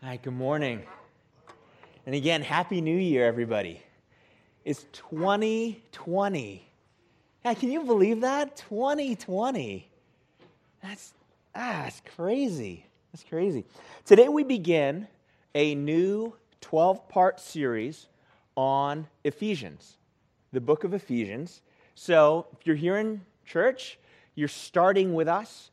Hi, good morning. And again, Happy New Year, everybody. It's 2020. Yeah, can you believe that? 2020. That's, ah, that's crazy. That's crazy. Today we begin a new 12 part series on Ephesians, the book of Ephesians. So if you're here in church, you're starting with us.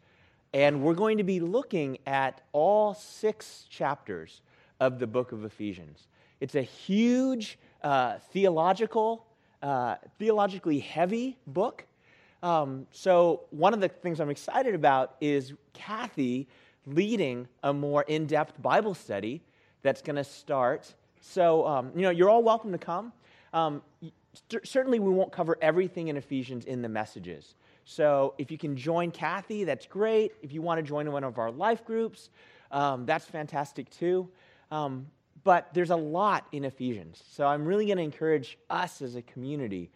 And we're going to be looking at all six chapters of the book of Ephesians. It's a huge uh, theological, uh, theologically heavy book. Um, so, one of the things I'm excited about is Kathy leading a more in depth Bible study that's going to start. So, um, you know, you're all welcome to come. Um, certainly, we won't cover everything in Ephesians in the messages. So if you can join Kathy, that's great. If you want to join one of our life groups, um, that's fantastic too. Um, but there's a lot in Ephesians. So I'm really going to encourage us as a community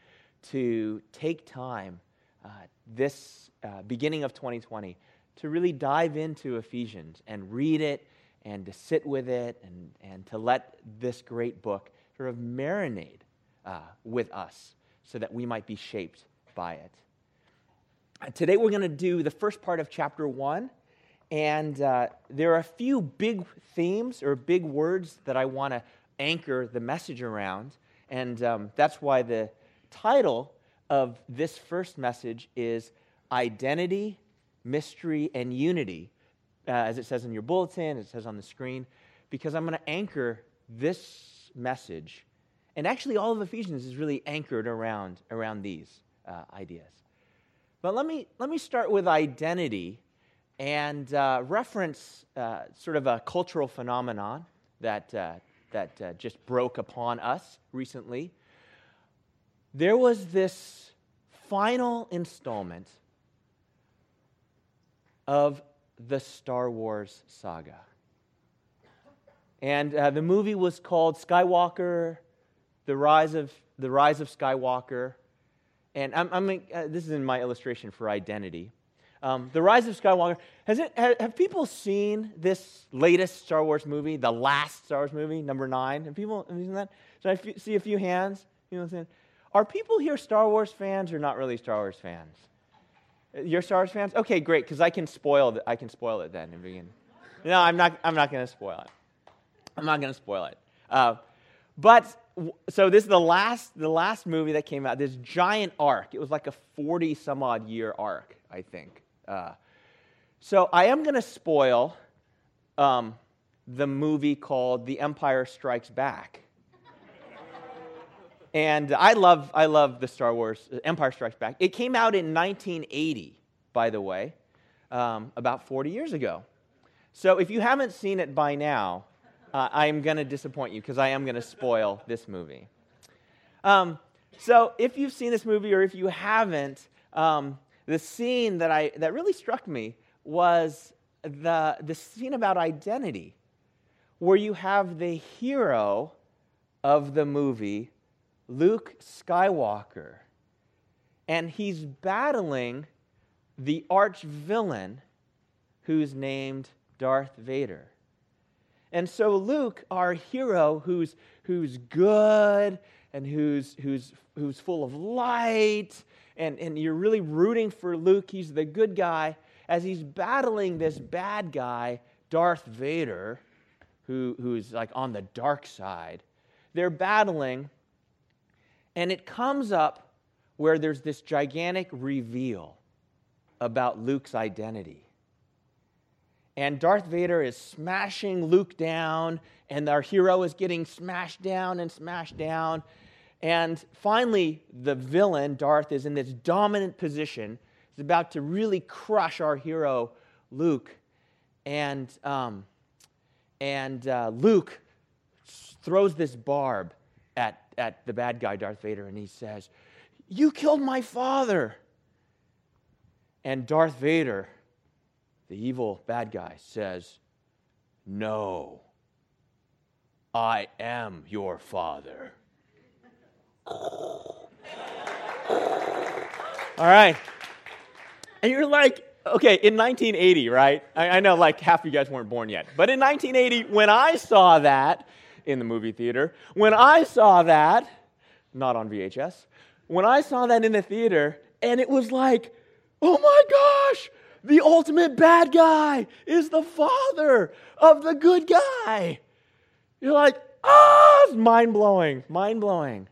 to take time uh, this uh, beginning of 2020 to really dive into Ephesians and read it and to sit with it and, and to let this great book sort of marinate uh, with us so that we might be shaped by it. Today we're going to do the first part of chapter one, and uh, there are a few big themes or big words that I want to anchor the message around, and um, that's why the title of this first message is Identity, Mystery, and Unity, uh, as it says in your bulletin, it says on the screen, because I'm going to anchor this message, and actually all of Ephesians is really anchored around, around these uh, ideas. But let me, let me start with identity and uh, reference uh, sort of a cultural phenomenon that, uh, that uh, just broke upon us recently. There was this final installment of the Star Wars saga. And uh, the movie was called Skywalker, The Rise of, the Rise of Skywalker. And I'm, I'm uh, this is in my illustration for identity. Um, the Rise of Skywalker. Has it, have, have, people seen this latest Star Wars movie, the last Star Wars movie, number nine? Have people have seen that? Should I f- see a few hands? You know what I'm saying? Are people here Star Wars fans or not really Star Wars fans? Uh, you're Star Wars fans? Okay, great, because I can spoil. I can spoil it then. No, I'm not. I'm not going to spoil it. I'm not going to spoil it. Uh, but so this is the last the last movie that came out this giant arc. It was like a 40 some odd year arc i think. Uh, so i am going to spoil um, the movie called the empire strikes back. And i love i love the star wars empire strikes back. It came out in 1980 by the way um, about 40 years ago. So if you haven't seen it by now uh, I'm going to disappoint you because I am going to spoil this movie. Um, so, if you've seen this movie or if you haven't, um, the scene that, I, that really struck me was the, the scene about identity, where you have the hero of the movie, Luke Skywalker, and he's battling the arch villain who's named Darth Vader. And so Luke, our hero, who's, who's good and who's, who's, who's full of light, and, and you're really rooting for Luke, he's the good guy, as he's battling this bad guy, Darth Vader, who, who's like on the dark side. They're battling, and it comes up where there's this gigantic reveal about Luke's identity and Darth Vader is smashing Luke down, and our hero is getting smashed down and smashed down. And finally, the villain, Darth, is in this dominant position. He's about to really crush our hero, Luke. And, um, and uh, Luke throws this barb at, at the bad guy, Darth Vader, and he says, You killed my father. And Darth Vader the evil bad guy says, No, I am your father. All right. And you're like, okay, in 1980, right? I, I know like half of you guys weren't born yet. But in 1980, when I saw that in the movie theater, when I saw that, not on VHS, when I saw that in the theater, and it was like, oh my gosh, the ultimate bad guy is the father of the good guy. You're like, ah, it's mind blowing, mind blowing.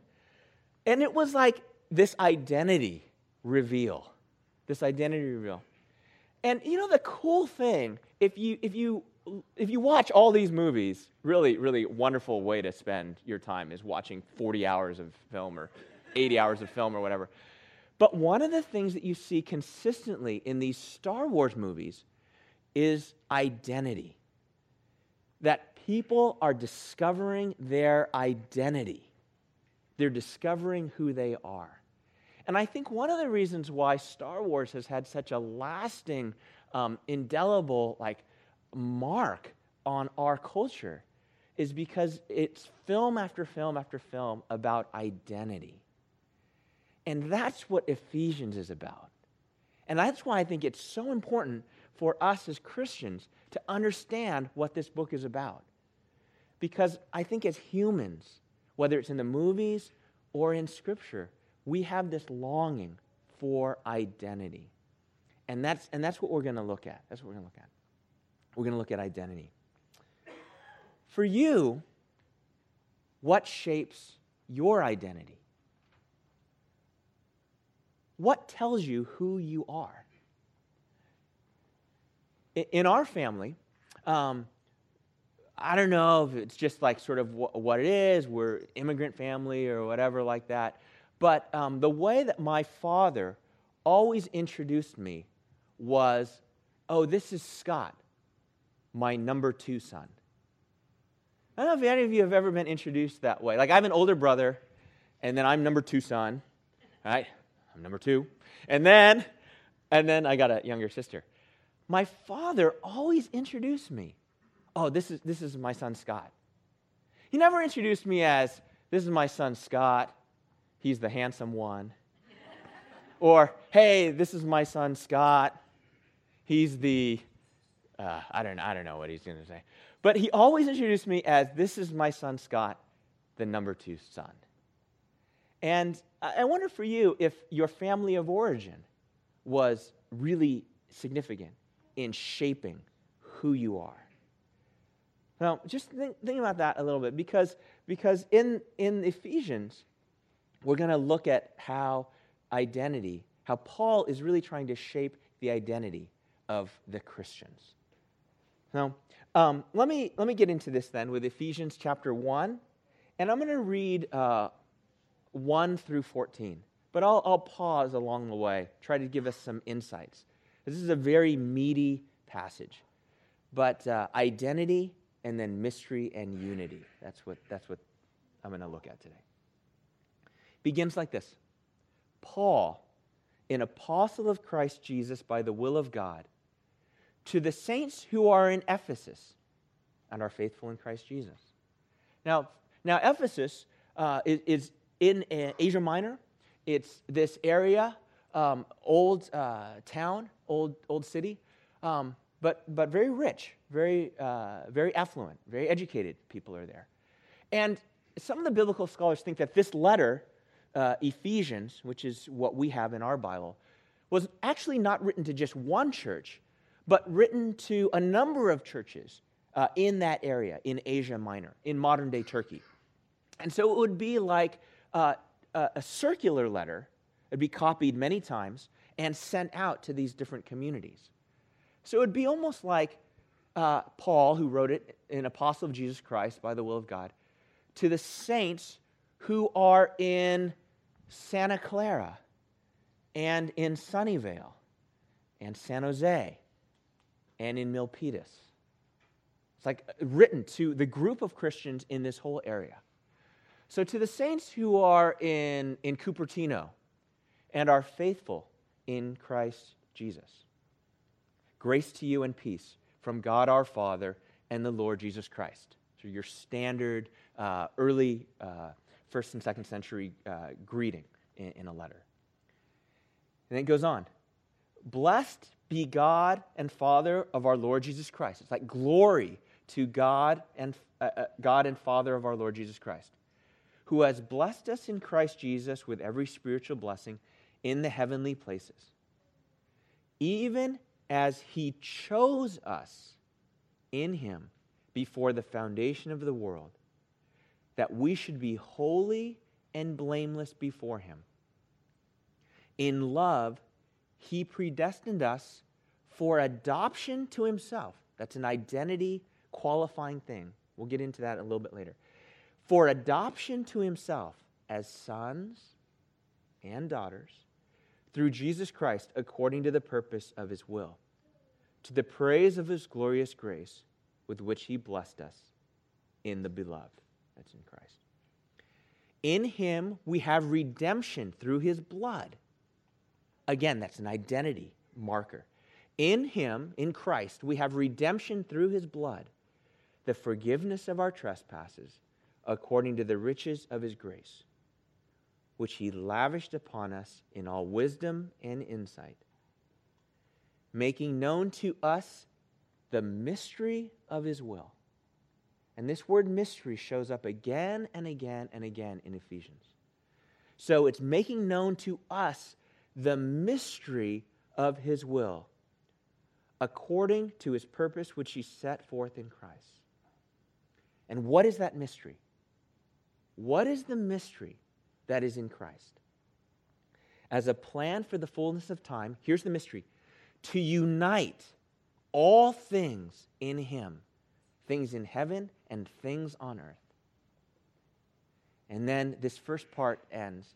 And it was like this identity reveal, this identity reveal. And you know the cool thing, if you if you if you watch all these movies, really really wonderful way to spend your time is watching 40 hours of film or 80 hours of film or whatever. But one of the things that you see consistently in these Star Wars movies is identity. That people are discovering their identity, they're discovering who they are. And I think one of the reasons why Star Wars has had such a lasting, um, indelible, like, mark on our culture is because it's film after film after film about identity. And that's what Ephesians is about. And that's why I think it's so important for us as Christians to understand what this book is about. Because I think as humans, whether it's in the movies or in Scripture, we have this longing for identity. And that's, and that's what we're going to look at. That's what we're going to look at. We're going to look at identity. For you, what shapes your identity? What tells you who you are? In our family, um, I don't know if it's just like sort of what it is. We're immigrant family or whatever like that. But um, the way that my father always introduced me was, "Oh, this is Scott, my number two son." I don't know if any of you have ever been introduced that way. Like I have an older brother, and then I'm number two son, right? I'm number two. And then, and then I got a younger sister. My father always introduced me. Oh, this is, this is my son Scott. He never introduced me as, this is my son Scott. He's the handsome one. or, hey, this is my son Scott. He's the, uh, I, don't, I don't know what he's going to say. But he always introduced me as, this is my son Scott, the number two son. And I wonder for you if your family of origin was really significant in shaping who you are. Now, just think, think about that a little bit because, because in, in Ephesians, we're going to look at how identity, how Paul is really trying to shape the identity of the Christians. Now, um, let, me, let me get into this then with Ephesians chapter 1. And I'm going to read uh, 1 through 14. But I'll, I'll pause along the way, try to give us some insights. This is a very meaty passage. But uh, identity and then mystery and unity. That's what, that's what I'm going to look at today. Begins like this Paul, an apostle of Christ Jesus by the will of God, to the saints who are in Ephesus and are faithful in Christ Jesus. Now, now Ephesus uh, is, is, in Asia Minor. It's this area, um, old uh, town, old, old city, um, but, but very rich, very, uh, very affluent, very educated people are there. And some of the biblical scholars think that this letter, uh, Ephesians, which is what we have in our Bible, was actually not written to just one church, but written to a number of churches uh, in that area, in Asia Minor, in modern day Turkey. And so it would be like uh, a, circular letter. It'd be copied many times and sent out to these different communities. So it would be almost like uh, Paul, who wrote it, an apostle of Jesus Christ by the will of God, to the saints who are in Santa Clara and in Sunnyvale and San Jose and in Milpitas. It's like written to the group of Christians in this whole area. So, to the saints who are in, in Cupertino and are faithful in Christ Jesus, grace to you and peace from God our Father and the Lord Jesus Christ. So, your standard uh, early uh, first and second century uh, greeting in, in a letter. And it goes on Blessed be God and Father of our Lord Jesus Christ. It's like glory to God and uh, uh, God and Father of our Lord Jesus Christ, who has blessed us in Christ Jesus with every spiritual blessing in the heavenly places, even as he chose us in him before the foundation of the world, that we should be holy and blameless before him. In love, he predestined us for adoption to himself. That's an identity qualifying thing. We'll get into that a little bit later. For adoption to himself as sons and daughters through Jesus Christ according to the purpose of his will, to the praise of his glorious grace with which he blessed us in the beloved. That's in Christ. In him we have redemption through his blood. Again, that's an identity marker. In him, in Christ, we have redemption through his blood, the forgiveness of our trespasses, according to the riches of his grace, which he lavished upon us in all wisdom and insight, making known to us the mystery of his will. And this word mystery shows up again and again and again in Ephesians. So it's making known to us the mystery of his will according to his purpose which he set forth in Christ. And what is that mystery? What is the mystery that is in Christ? As a plan for the fullness of time, here's the mystery to unite all things in him, things in heaven and things on earth. And then this first part ends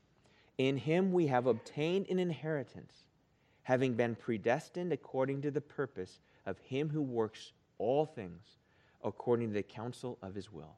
In him we have obtained an inheritance having been predestined according to the purpose of him who works all things according to the counsel of his will.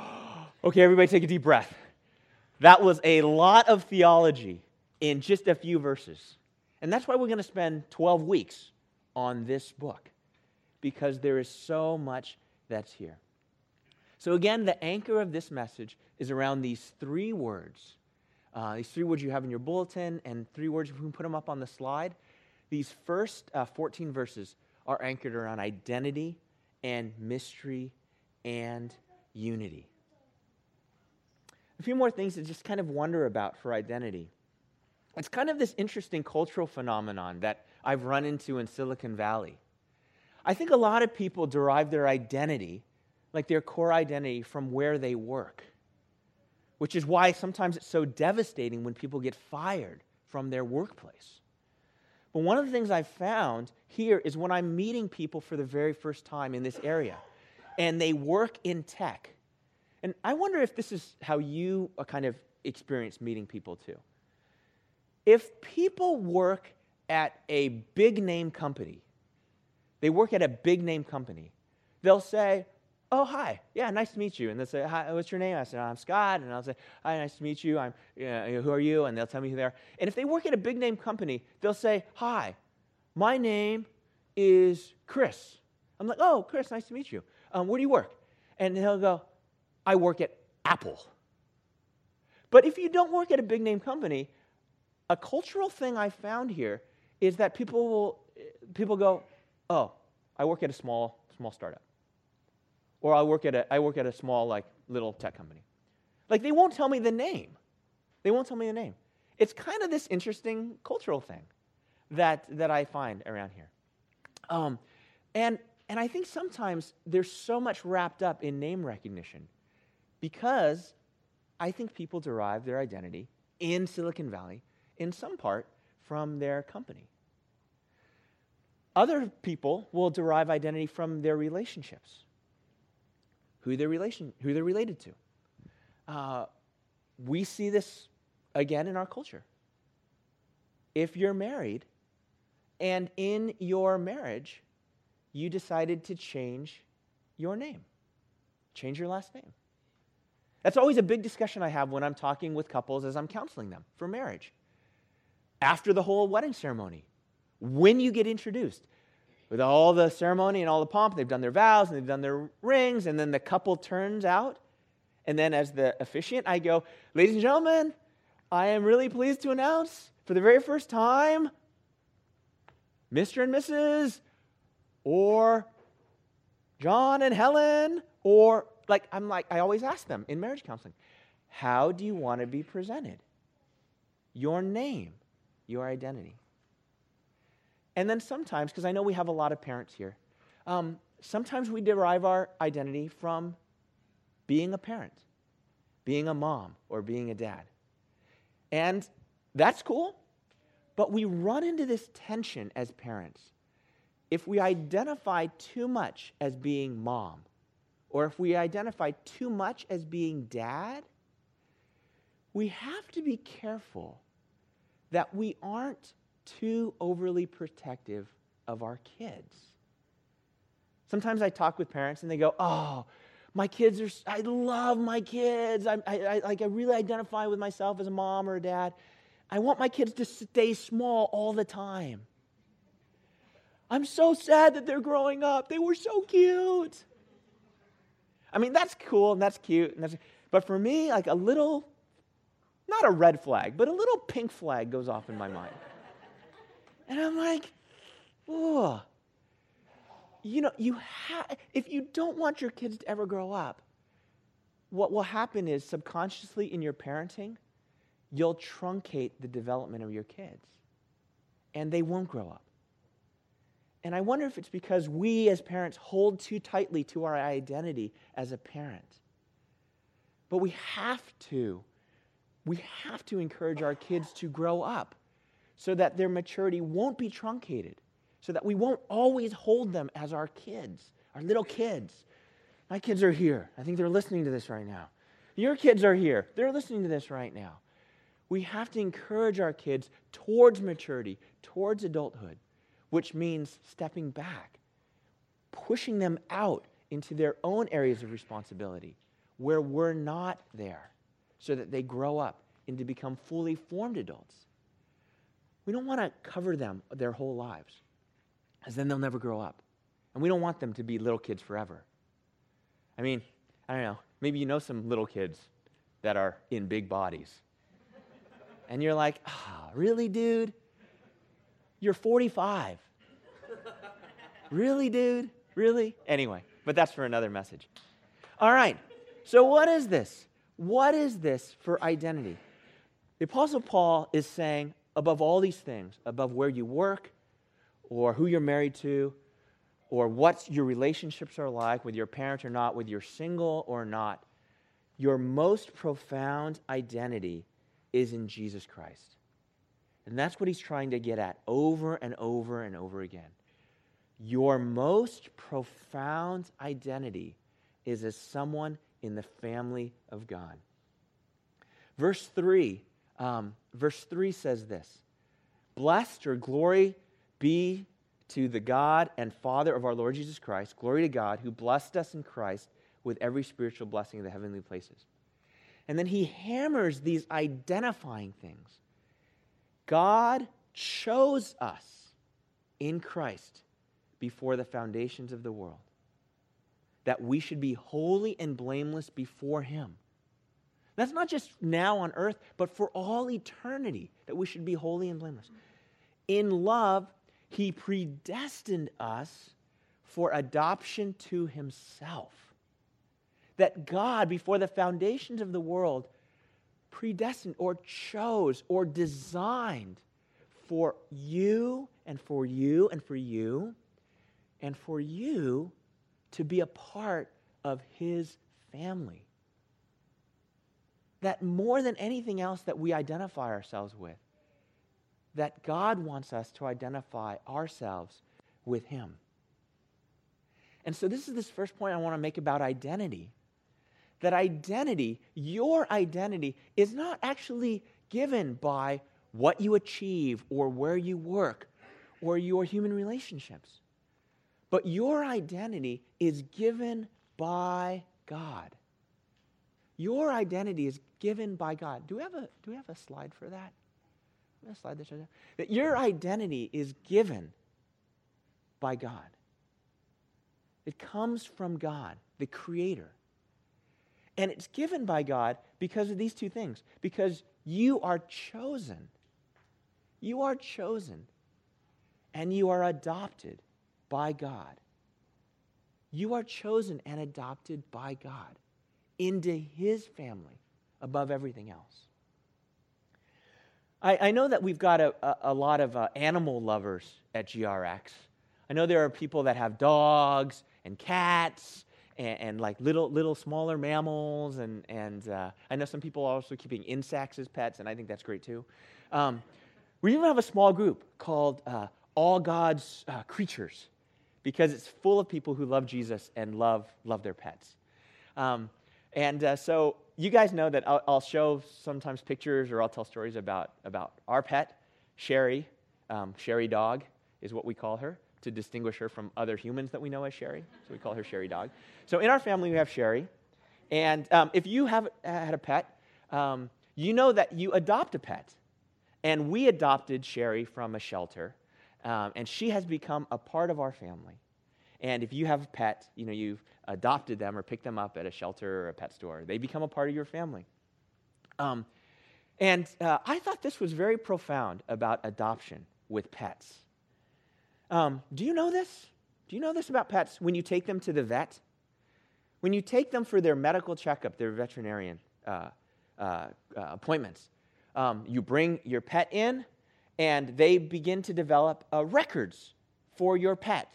okay, everybody take a deep breath. That was a lot of theology in just a few verses. And that's why we're going to spend 12 weeks on this book, because there is so much that's here. So, again, the anchor of this message is around these three words uh, these three words you have in your bulletin, and three words, if we can put them up on the slide. These first uh, 14 verses are anchored around identity and mystery and unity. A few more things to just kind of wonder about for identity. It's kind of this interesting cultural phenomenon that I've run into in Silicon Valley. I think a lot of people derive their identity, like their core identity, from where they work which is why sometimes it's so devastating when people get fired from their workplace. But one of the things I've found here is when I'm meeting people for the very first time in this area, and they work in tech. And I wonder if this is how you uh, kind of experience meeting people too. If people work at a big name company, they work at a big name company, they'll say, oh, hi, yeah, nice to meet you. And they'll say, hi, what's your name? I said, I'm Scott. And I'll say, hi, nice to meet you. I'm, uh, who are you? And they'll tell me who they are. And if they work at a big name company, they'll say, hi, my name is Chris. I'm like, oh, Chris, nice to meet you. Um, where do you work? And he'll go, I work at Apple. But if you don't work at a big name company, a cultural thing I found here is that people will people go, oh, I work at a small small startup or I work at a, I work at a small, like, little tech company. Like, they won't tell me the name. They won't tell me the name. It's kind of this interesting cultural thing that, that I find around here. Um, and, and I think sometimes there's so much wrapped up in name recognition because I think people derive their identity in Silicon Valley in some part from their company. Other people will derive identity from their relationships who they're, relation, who they're related to. Uh, we see this again in our culture. If you're married and in your marriage, you decided to change your name, change your last name. That's always a big discussion I have when I'm talking with couples as I'm counseling them for marriage. After the whole wedding ceremony, when you get introduced, with all the ceremony and all the pomp, they've done their vows and they've done their rings, and then the couple turns out. And then, as the officiant, I go, Ladies and gentlemen, I am really pleased to announce for the very first time Mr. and Mrs. or John and Helen or like I'm like I always ask them in marriage counseling, how do you want to be presented? Your name, your identity. And then sometimes, because I know we have a lot of parents here, um, sometimes we derive our identity from being a parent, being a mom, or being a dad. And that's cool, but we run into this tension as parents. If we identify too much as being mom, or if we identify too much as being dad, we have to be careful that we aren't too overly protective of our kids. Sometimes I talk with parents and they go, Oh, my kids are, I love my kids. I, I, I, like, I really identify with myself as a mom or a dad. I want my kids to stay small all the time. I'm so sad that they're growing up. They were so cute. I mean, that's cool and that's cute. And that's, but for me, like a little, not a red flag, but a little pink flag goes off in my mind. And I'm like, oh, you know, you have, if you don't want your kids to ever grow up, what will happen is subconsciously in your parenting, you'll truncate the development of your kids. And they won't grow up. And I wonder if it's because we as parents hold too tightly to our identity as a parent. But we have to. We have to encourage our kids to grow up so that their maturity won't be truncated, so that we won't always hold them as our kids, our little kids. My kids are here. I think they're listening to this right now. Your kids are here. They're listening to this right now. We have to encourage our kids towards maturity, towards adulthood which means stepping back, pushing them out into their own areas of responsibility where we're not there so that they grow up and to become fully formed adults. We don't want to cover them their whole lives, because then they'll never grow up. And we don't want them to be little kids forever. I mean, I don't know, maybe you know some little kids that are in big bodies. And you're like, ah, oh, really, dude? You're 45. really, dude? Really? Anyway, but that's for another message. All right. So, what is this? What is this for identity? The Apostle Paul is saying, above all these things, above where you work, or who you're married to, or what your relationships are like, with your parents or not, whether you're single or not, your most profound identity is in Jesus Christ. And that's what he's trying to get at over and over and over again. Your most profound identity is as someone in the family of God. Verse 3, um, verse 3 says this Blessed or glory be to the God and Father of our Lord Jesus Christ. Glory to God who blessed us in Christ with every spiritual blessing in the heavenly places. And then he hammers these identifying things God chose us in Christ before the foundations of the world, that we should be holy and blameless before Him. That's not just now on earth, but for all eternity, that we should be holy and blameless. In love, He predestined us for adoption to Himself. That God, before the foundations of the world, predestined or chose or designed for you and for you and for you and for you to be a part of his family. That more than anything else that we identify ourselves with, that God wants us to identify ourselves with him. And so, this is this first point I want to make about identity that identity, your identity, is not actually given by what you achieve or where you work or your human relationships. But your identity is given by God. Your identity is given by God. Do we have a, do we have a slide for that? A slide that shows that? that your identity is given by God. It comes from God, the Creator. And it's given by God because of these two things. Because you are chosen. You are chosen. And you are adopted by God. You are chosen and adopted by God into His family above everything else. I, I know that we've got a, a, a lot of uh, animal lovers at GRX. I know there are people that have dogs and cats and, and, like little little smaller mammals and and uh, I know some people are also keeping insects as pets and I think that's great too. Um, we even have a small group called uh, All God's uh, Creatures because it's full of people who love Jesus and love love their pets. Um, and uh, so you guys know that I'll, I'll, show sometimes pictures or I'll tell stories about about our pet, Sherry. Um, Sherry dog is what we call her to distinguish her from other humans that we know as Sherry. So we call her Sherry Dog. So in our family, we have Sherry. And um, if you have had a pet, um, you know that you adopt a pet. And we adopted Sherry from a shelter, um, and she has become a part of our family. And if you have a pet, you know, you've adopted them or picked them up at a shelter or a pet store, they become a part of your family. Um, and uh, I thought this was very profound about adoption with pets. Um, do you know this? Do you know this about pets? When you take them to the vet, when you take them for their medical checkup, their veterinarian uh, uh, uh, appointments, um, you bring your pet in and they begin to develop uh, records for your pet,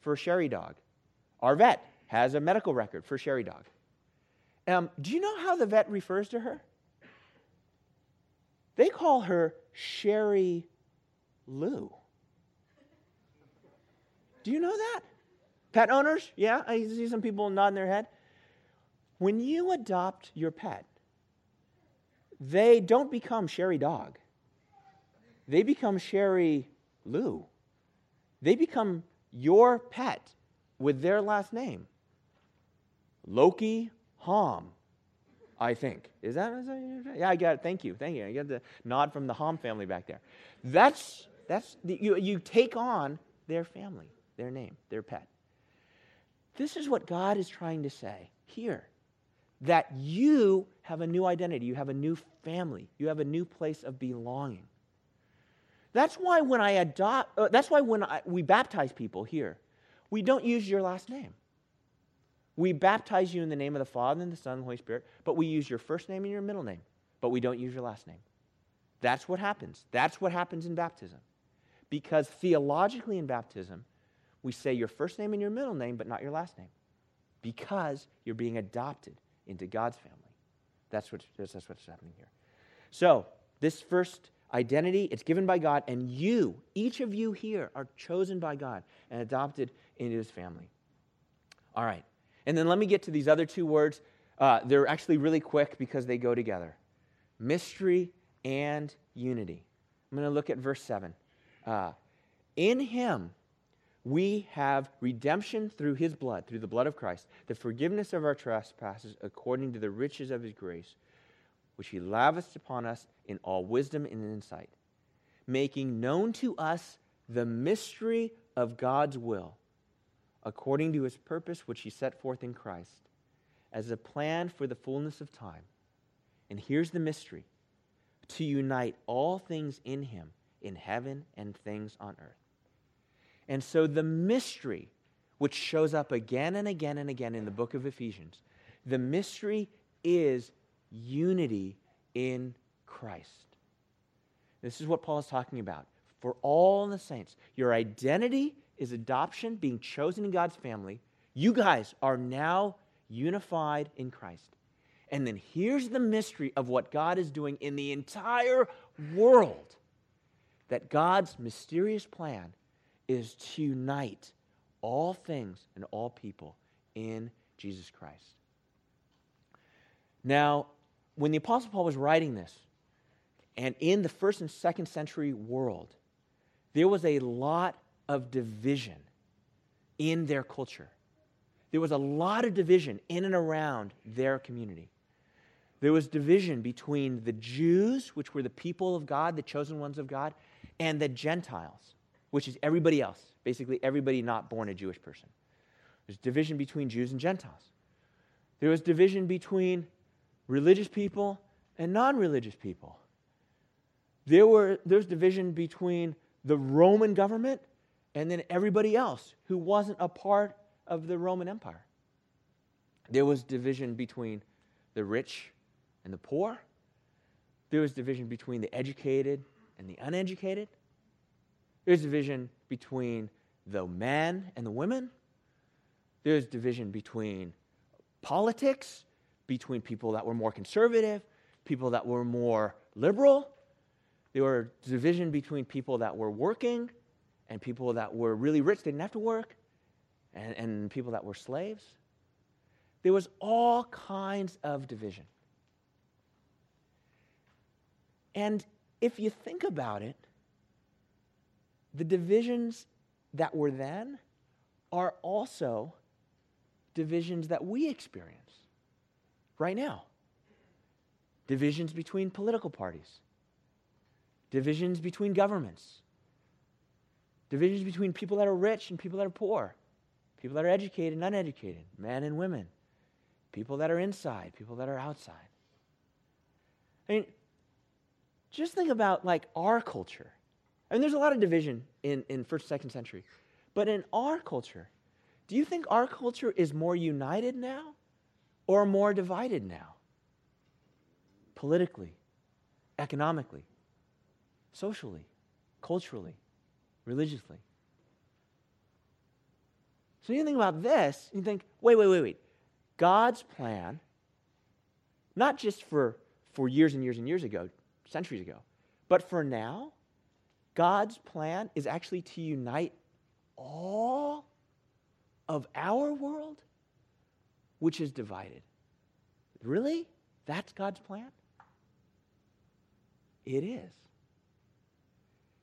for Sherry Dog. Our vet has a medical record for Sherry Dog. Um, do you know how the vet refers to her? They call her Sherry Lou. Do you know that? Pet owners? Yeah, I see some people nodding their head. When you adopt your pet, they don't become Sherry Dog. They become Sherry Lou. They become your pet with their last name. Loki Hom, I think. Is that, is that, yeah, I got it. Thank you. Thank you. I got the nod from the Hom family back there. That's that's you you take on their family their name, their pet. This is what God is trying to say here that you have a new identity, you have a new family, you have a new place of belonging. That's why when I adopt, uh, that's why when I, we baptize people here, we don't use your last name. We baptize you in the name of the Father and the Son and the Holy Spirit, but we use your first name and your middle name, but we don't use your last name. That's what happens. That's what happens in baptism. Because theologically in baptism, we say your first name and your middle name, but not your last name, because you're being adopted into God's family. That's, that's what's happening here. So, this first identity, it's given by God, and you, each of you here, are chosen by God and adopted into his family. All right. And then let me get to these other two words. Uh, they're actually really quick because they go together mystery and unity. I'm going to look at verse 7. Uh, in him, we have redemption through his blood, through the blood of Christ, the forgiveness of our trespasses according to the riches of his grace, which he lavished upon us in all wisdom and insight, making known to us the mystery of God's will, according to his purpose, which he set forth in Christ, as a plan for the fullness of time. And here's the mystery to unite all things in him, in heaven and things on earth and so the mystery, which shows up again and again and again in the book of Ephesians, the mystery is unity in Christ. This is what Paul is talking about. For all the saints, your identity is adoption, being chosen in God's family. You guys are now unified in Christ. And then here's the mystery of what God is doing in the entire world that God's mysterious plan is to unite all things and all people in Jesus Christ. Now, when the Apostle Paul was writing this, and in the first and second century world, there was a lot of division in their culture. There was a lot of division in and around their community. There was division between the Jews, which were the people of God, the chosen ones of God, and the Gentiles, which is everybody else, basically everybody not born a Jewish person. There's division between Jews and Gentiles. There was division between religious people and non religious people. There, were, there was division between the Roman government and then everybody else who wasn't a part of the Roman Empire. There was division between the rich and the poor. There was division between the educated and the uneducated. There's division between the men and the women. There's division between politics, between people that were more conservative, people that were more liberal. There were division between people that were working and people that were really rich, they didn't have to work, and, and people that were slaves. There was all kinds of division. And if you think about it, the divisions that were then are also divisions that we experience right now. Divisions between political parties, divisions between governments, divisions between people that are rich and people that are poor, people that are educated and uneducated, men and women, people that are inside, people that are outside. I mean, just think about like our culture. I mean, there's a lot of division in, in first, second century. But in our culture, do you think our culture is more united now or more divided now? Politically, economically, socially, culturally, religiously. So you think about this, you think, wait, wait, wait, wait. God's plan, not just for, for years and years and years ago, centuries ago, but for now, God's plan is actually to unite all of our world, which is divided. Really? That's God's plan? It is.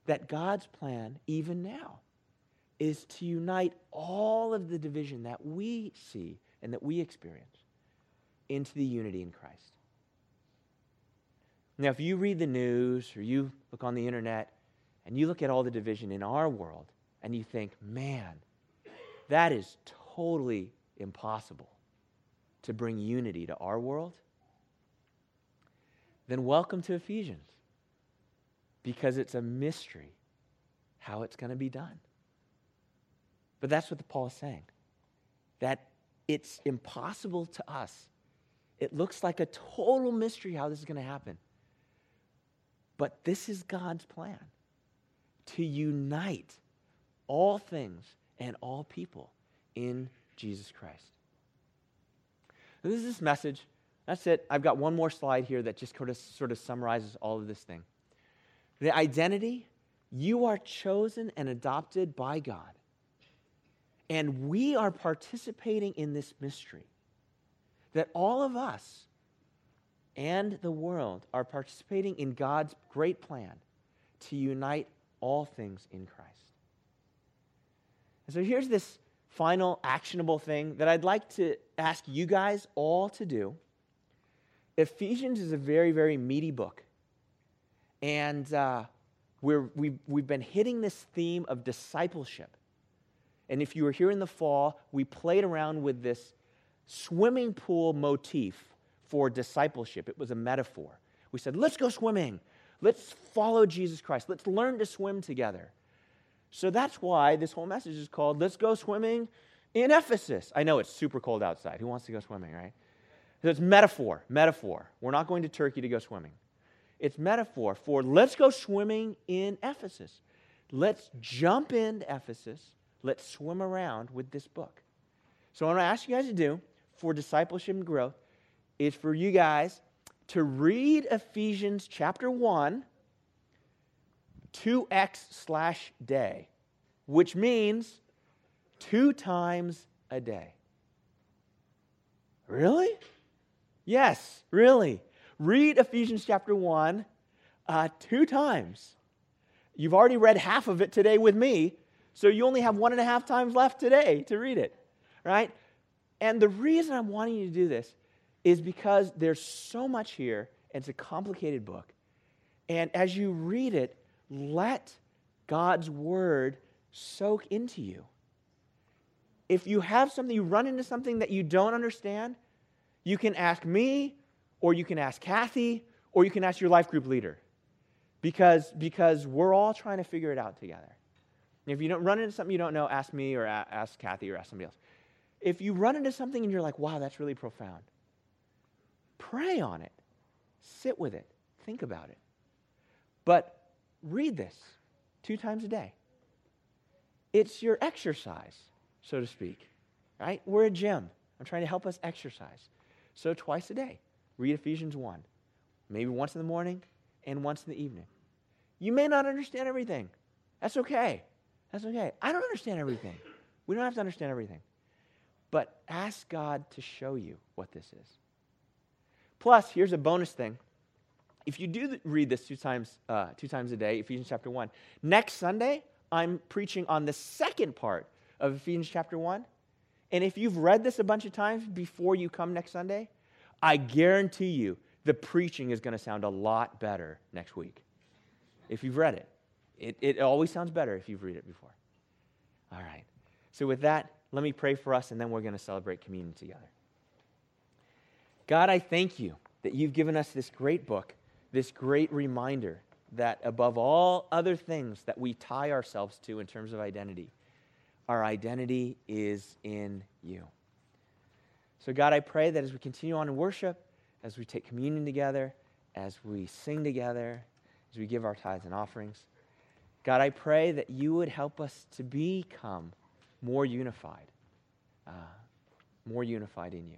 That God's plan, even now, is to unite all of the division that we see and that we experience into the unity in Christ. Now, if you read the news or you look on the internet and you look at all the division in our world and you think, man, that is totally impossible to bring unity to our world, then welcome to Ephesians because it's a mystery how it's going to be done. But that's what Paul is saying that it's impossible to us. It looks like a total mystery how this is going to happen. But this is God's plan to unite all things and all people in Jesus Christ. this is this message. That's it. I've got one more slide here that just sort of, sort of summarizes all of this thing. The identity you are chosen and adopted by God. And we are participating in this mystery that all of us and the world are participating in God's great plan to unite all things in Christ. And so here's this final actionable thing that I'd like to ask you guys all to do. Ephesians is a very, very meaty book. And uh, we're, we've, we've been hitting this theme of discipleship. And if you were here in the fall, we played around with this swimming pool motif for discipleship. It was a metaphor. We said, let's go swimming. Let's follow Jesus Christ. Let's learn to swim together. So that's why this whole message is called Let's Go Swimming in Ephesus. I know it's super cold outside. Who wants to go swimming, right? So it's metaphor, metaphor. We're not going to Turkey to go swimming. It's metaphor for let's go swimming in Ephesus. Let's jump into Ephesus. Let's swim around with this book. So, what I'm going to ask you guys to do for discipleship and growth is for you guys to read Ephesians chapter 1 2x slash day, which means two times a day. Really? Yes, really. Read Ephesians chapter 1 uh, two times. You've already read half of it today with me, so you only have one and a half times left today to read it, right? And the reason I'm wanting you to do this is because there's so much here, and it's a complicated book. And as you read it, let God's word soak into you. If you have something, you run into something that you don't understand, you can ask me, or you can ask Kathy, or you can ask your life group leader. Because, because we're all trying to figure it out together. If you don't run into something you don't know, ask me or ask Kathy or ask somebody else. If you run into something and you're like, wow, that's really profound, pray on it, sit with it, think about it. But read this two times a day. It's your exercise, so to speak, right? We're a gym. I'm trying to help us exercise. So twice a day, read Ephesians 1. Maybe once in the morning and once in the evening. You may not understand everything. That's okay. That's okay. I don't understand everything. We don't have to understand everything. But ask God to show you what this is. Plus, here's a bonus thing. If you do read this two times, uh, two times a day, Ephesians chapter 1, next Sunday, I'm preaching on the second part of Ephesians chapter 1. And if you've read this a bunch of times before you come next Sunday, I guarantee you the preaching is going to sound a lot better next week if you've read it. It, it always sounds better if you've read it before. All right. So, with that, let me pray for us, and then we're going to celebrate communion together. God, I thank you that you've given us this great book, this great reminder that above all other things that we tie ourselves to in terms of identity, our identity is in you. So, God, I pray that as we continue on in worship, as we take communion together, as we sing together, as we give our tithes and offerings, God, I pray that you would help us to become more unified, uh, more unified in you.